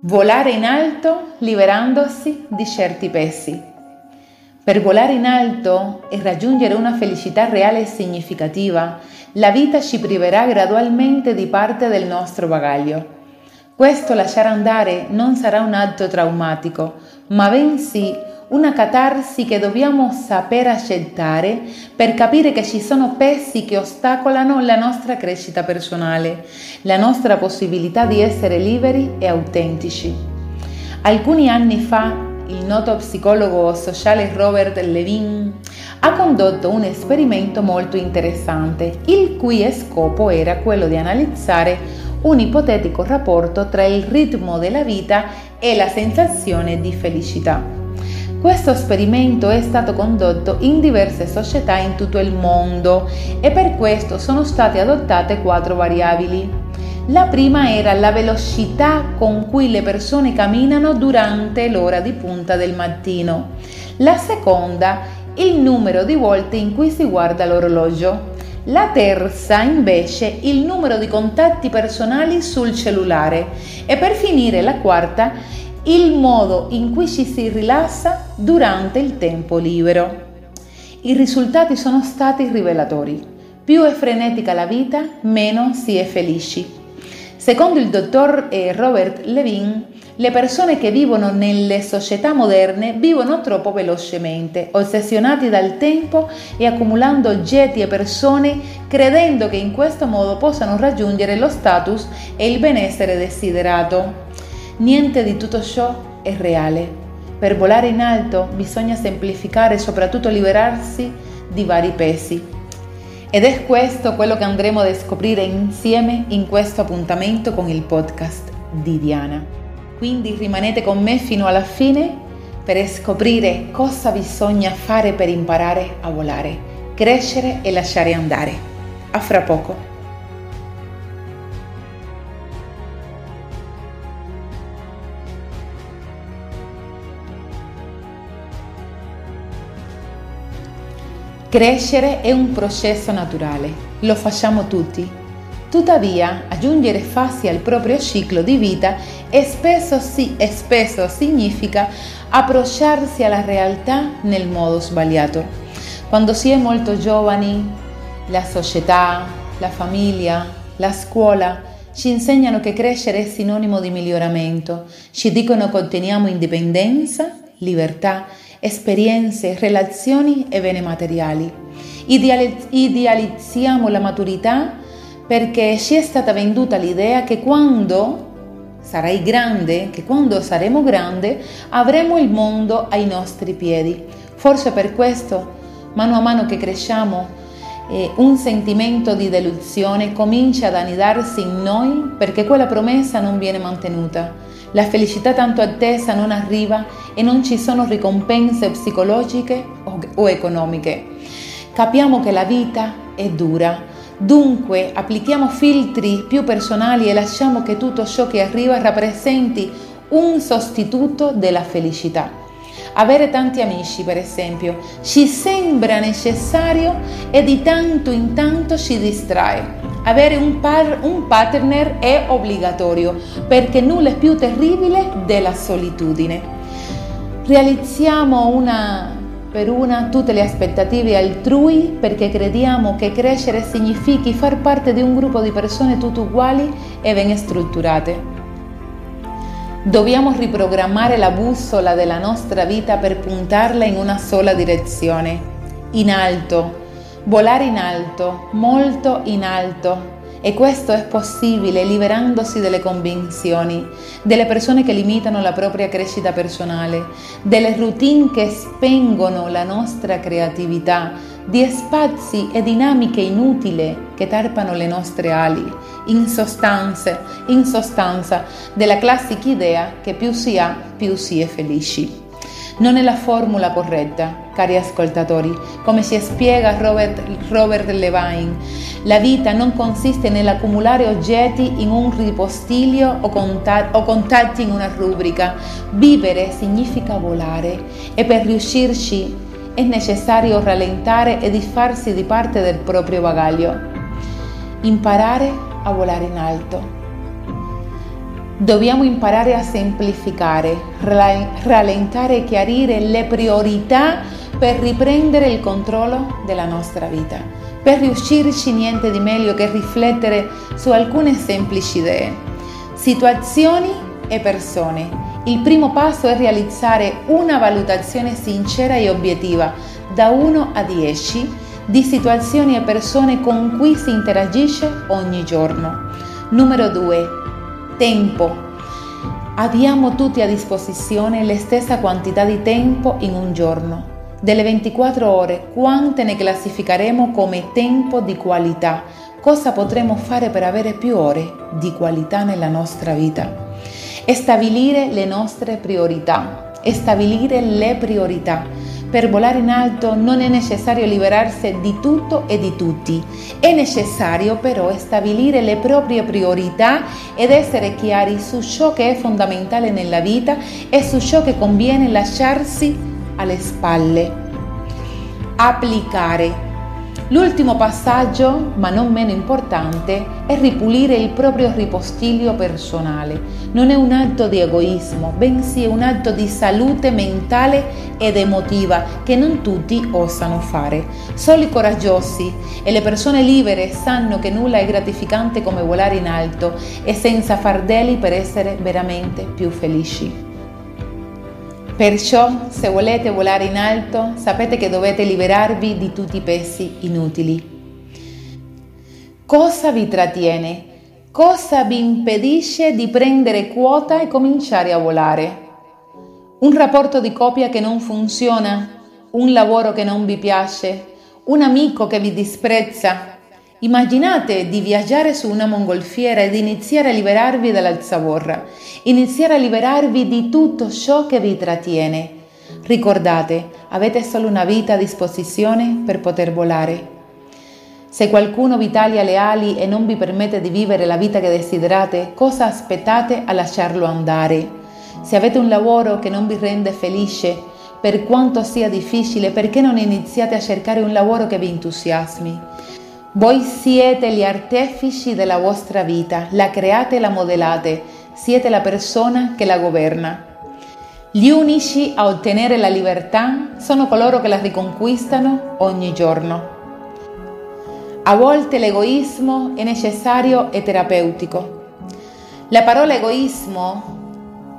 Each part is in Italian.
Volare in alto liberandosi di certi pesi. Per volare in alto e raggiungere una felicità reale e significativa, la vita ci priverà gradualmente di parte del nostro bagaglio. Questo lasciare andare non sarà un atto traumatico, ma bensì una catarsi che dobbiamo saper accettare per capire che ci sono pesi che ostacolano la nostra crescita personale, la nostra possibilità di essere liberi e autentici. Alcuni anni fa il noto psicologo sociale Robert Levin ha condotto un esperimento molto interessante, il cui scopo era quello di analizzare un ipotetico rapporto tra il ritmo della vita e la sensazione di felicità. Questo esperimento è stato condotto in diverse società in tutto il mondo e per questo sono state adottate quattro variabili. La prima era la velocità con cui le persone camminano durante l'ora di punta del mattino. La seconda, il numero di volte in cui si guarda l'orologio. La terza invece il numero di contatti personali sul cellulare e per finire la quarta il modo in cui ci si rilassa durante il tempo libero. I risultati sono stati rivelatori. Più è frenetica la vita, meno si è felici. Secondo il dottor Robert Levin, le persone che vivono nelle società moderne vivono troppo velocemente, ossessionati dal tempo e accumulando oggetti e persone, credendo che in questo modo possano raggiungere lo status e il benessere desiderato. Niente di tutto ciò è reale. Per volare in alto bisogna semplificare e soprattutto liberarsi di vari pesi. Ed è questo quello che andremo a scoprire insieme in questo appuntamento con il podcast di Diana. Quindi rimanete con me fino alla fine per scoprire cosa bisogna fare per imparare a volare, crescere e lasciare andare. A fra poco. Crescere è un processo naturale, lo facciamo tutti. Tuttavia, aggiungere fasi al proprio ciclo di vita spesso, sì, spesso significa approcciarsi alla realtà nel modo sbagliato. Quando si è molto giovani, la società, la famiglia, la scuola ci insegnano che crescere è sinonimo di miglioramento, ci dicono che otteniamo indipendenza, libertà esperienze, relazioni e beni materiali. Idealizziamo la maturità perché ci è stata venduta l'idea che quando sarai grande, che quando saremo grandi avremo il mondo ai nostri piedi. Forse per questo, mano a mano che cresciamo, eh, un sentimento di delusione comincia ad anidarsi in noi perché quella promessa non viene mantenuta. La felicità tanto attesa non arriva e non ci sono ricompense psicologiche o, economiche. Capiamo che la vita è dura, dunque applichiamo filtri più personali e lasciamo che tutto ciò che arriva rappresenti un sostituto della felicità. Avere tanti amici, per esempio, ci sembra necessario e di tanto in tanto ci distrae. Avere un, par- un partner è obbligatorio perché nulla è più terribile della solitudine. Realizziamo una per una tutte le aspettative altrui perché crediamo che crescere significhi far parte di un gruppo di persone tutte uguali e ben strutturate. Dobbiamo riprogrammare la bussola della nostra vita per puntarla in una sola direzione, in alto, volare in alto, molto in alto. E questo è possibile liberandosi delle convinzioni, delle persone che limitano la propria crescita personale, delle routine che spengono la nostra creatività, di spazi e dinamiche inutili che tarpano le nostre ali, in sostanza, in sostanza della classica idea che più si ha, più si è felici. Non è la formula corretta, cari ascoltatori, come si spiega Robert, Robert Levine. La vita non consiste nell'accumulare oggetti in un ripostiglio o, o contatti in una rubrica. Vivere significa volare e per riuscirci è necessario rallentare e disfarsi di parte del proprio bagaglio. Imparare a volare in alto. Dobbiamo imparare a semplificare, rallentare e chiarire le priorità per riprendere il controllo della nostra vita. Per riuscirci niente di meglio che riflettere su alcune semplici idee, situazioni e persone. Il primo passo è realizzare una valutazione sincera e obiettiva da 1 a 10 di situazioni e persone con cui si interagisce ogni giorno. Numero 2 Tempo. Abbiamo tutti a disposizione la stessa quantità di tempo in un giorno. Delle 24 ore, quante ne classificheremo come tempo di qualità? Cosa potremo fare per avere più ore di qualità nella nostra vita? E stabilire le nostre priorità. E stabilire le priorità per volare in alto non è necessario liberarsi di tutto e di tutti, è necessario però stabilire le proprie priorità ed essere chiari su ciò che è fondamentale nella vita e su ciò che conviene lasciarsi alle spalle. Applicare L'ultimo passaggio, ma non meno importante, è ripulire il proprio ripostiglio personale. Non è un atto di egoismo, bensì è un atto di salute mentale ed emotiva che non tutti osano fare. Solo i coraggiosi e le persone libere sanno che nulla è gratificante come volare in alto e senza fardelli per essere veramente più felici. Perciò, se volete volare in alto, sapete che dovete liberarvi di tutti i pesi inutili. Cosa vi trattiene? Cosa vi impedisce di prendere quota e cominciare a volare? Un rapporto di coppia che non funziona? Un lavoro che non vi piace? Un amico che vi disprezza? Immaginate di viaggiare su una mongolfiera ed iniziare a liberarvi dall'alzaborra, iniziare a liberarvi di tutto ciò che vi trattiene. Ricordate, avete solo una vita a disposizione per poter volare. Se qualcuno vi taglia le ali e non vi permette di vivere la vita che desiderate, cosa aspettate a lasciarlo andare? Se avete un lavoro che non vi rende felice, per quanto sia difficile, perché non iniziate a cercare un lavoro che vi entusiasmi? Voi siete gli artefici della vostra vita, la create e la modellate, siete la persona che la governa. Gli unici a ottenere la libertà sono coloro che la riconquistano ogni giorno. A volte l'egoismo è necessario e terapeutico. La parola egoismo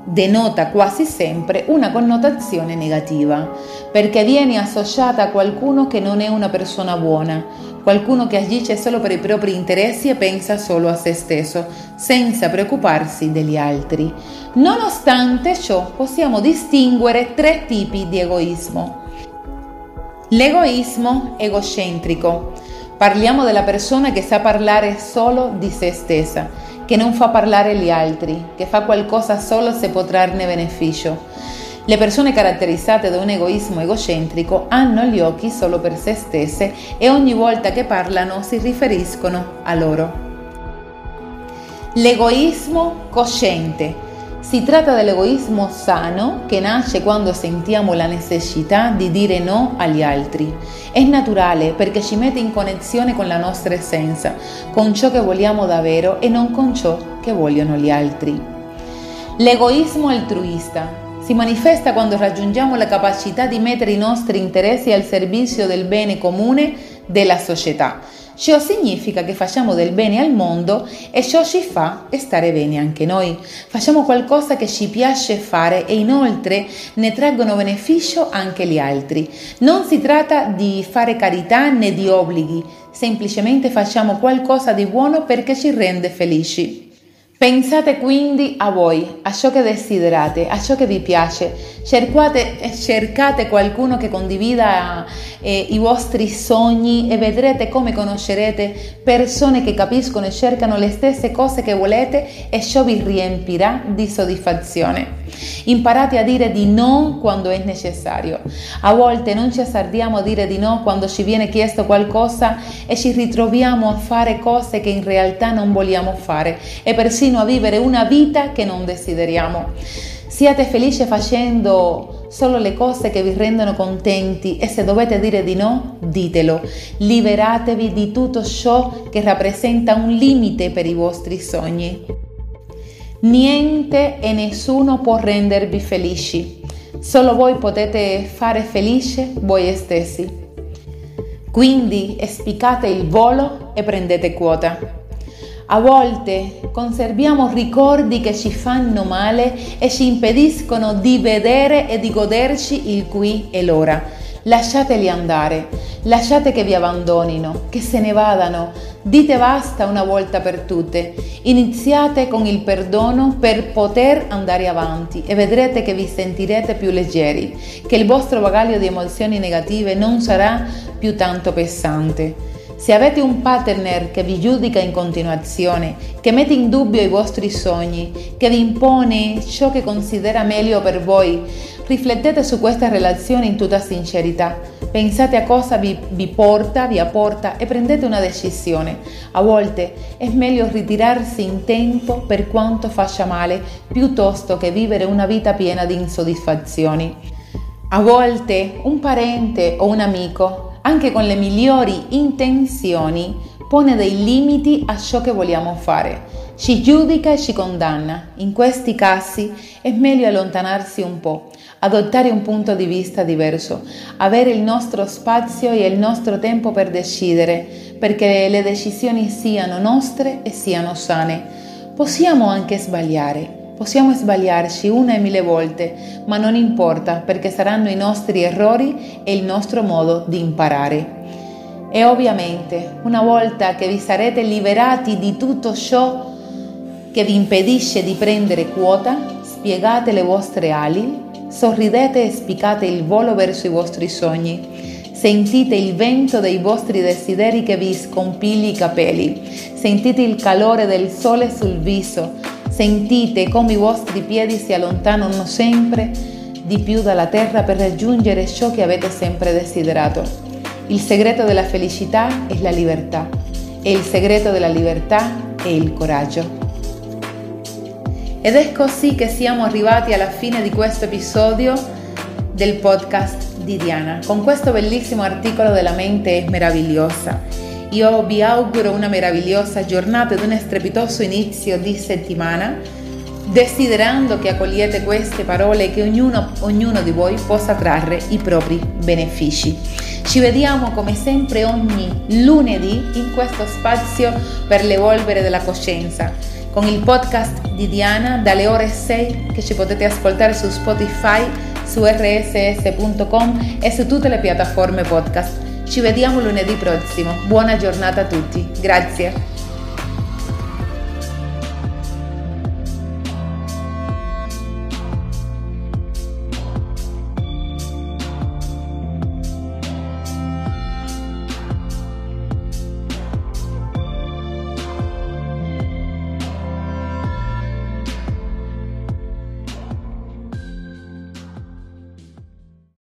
denota quasi sempre una connotazione negativa, perché viene associata a qualcuno che non è una persona buona, qualcuno che agisce solo per i propri interessi e pensa solo a se stesso, senza preoccuparsi degli altri. Nonostante ciò, possiamo distinguere tre tipi di egoismo. L'egoismo egocentrico. Parliamo della persona che sa parlare solo di se stessa che non fa parlare gli altri, che fa qualcosa solo se può trarne beneficio. Le persone caratterizzate da un egoismo egocentrico hanno gli occhi solo per se stesse e ogni volta che parlano si riferiscono a loro. L'egoismo cosciente si tratta dell'egoismo sano che nasce quando sentiamo la necessità di dire no agli altri. È naturale perché ci mette in connessione con la nostra essenza, con ciò che vogliamo davvero e non con ciò che vogliono gli altri. L'egoismo altruista si manifesta quando raggiungiamo la capacità di mettere i nostri interessi al servizio del bene comune della società Ciò significa che facciamo del bene al mondo e ciò ci fa stare bene anche noi. Facciamo qualcosa che ci piace fare e inoltre ne traggono beneficio anche gli altri. Non si tratta di fare carità né di obblighi, semplicemente facciamo qualcosa di buono perché ci rende felici. Pensate quindi a voi, a ciò che desiderate, a ciò che vi piace. Cercate, cercate qualcuno che condivida eh, i vostri sogni e vedrete come conoscerete persone che capiscono e cercano le stesse cose che volete e ciò vi riempirà di soddisfazione. Imparate a dire di no quando è necessario. A volte non ci azzardiamo a dire di no quando ci viene chiesto qualcosa e ci ritroviamo a fare cose che in realtà non vogliamo fare e persino a vivere una vita che non desideriamo. Siate felici facendo solo le cose che vi rendono contenti e se dovete dire di no, ditelo. Liberatevi di tutto ciò che rappresenta un limite per i vostri sogni. Niente e nessuno può rendervi felici. Solo voi potete fare felice voi stessi. Quindi spiccate il volo e prendete quota. A volte conserviamo ricordi che ci fanno male e ci impediscono di vedere e di goderci il qui e l'ora. Lasciateli andare, lasciate che vi abbandonino, che se ne vadano. Dite basta una volta per tutte. Iniziate con il perdono per poter andare avanti e vedrete che vi sentirete più leggeri, che il vostro bagaglio di emozioni negative non sarà più tanto pesante. Se avete un partner che vi giudica in continuazione, che mette in dubbio i vostri sogni, che vi impone ciò che considera meglio per voi, riflettete su questa relazione in tutta sincerità. Pensate a cosa vi, vi porta, vi apporta e prendete una decisione. A volte è meglio ritirarsi in tempo per quanto faccia male, piuttosto che vivere una vita piena di insoddisfazioni. A volte un parente o un amico anche con le migliori intenzioni, pone dei limiti a ciò che vogliamo fare. Ci giudica e ci condanna. In questi casi è meglio allontanarsi un po', adottare un punto di vista diverso, avere il nostro spazio e il nostro tempo per decidere, perché le decisioni siano nostre e siano sane. Possiamo anche sbagliare, Possiamo sbagliarci una e mille volte, ma non importa perché saranno i nostri errori e il nostro modo di imparare. E ovviamente, una volta che vi sarete liberati di tutto ciò che vi impedisce di prendere quota, spiegate le vostre ali, sorridete e spiccate il volo verso i vostri sogni. Sentite il vento dei vostri desideri che vi scompigli i capelli. Sentite il calore del sole sul viso Sentite come i vostri piedi si allontanano sempre di più dalla terra per raggiungere ciò che avete sempre desiderato. Il segreto della felicità è la libertà e il segreto della libertà è il coraggio. Ed è così che siamo arrivati alla fine di questo episodio del podcast di Diana, con questo bellissimo articolo della mente meravigliosa. Io vi auguro una meravigliosa giornata ed un strepitoso inizio di settimana, desiderando che accogliete queste parole e che ognuno, ognuno di voi possa trarre i propri benefici. Ci vediamo come sempre ogni lunedì in questo spazio per l'evolvere della coscienza con il podcast di Diana dalle ore 6 che ci potete ascoltare su Spotify, su rss.com e su tutte le piattaforme podcast. Ci vediamo lunedì prossimo. Buona giornata a tutti. Grazie.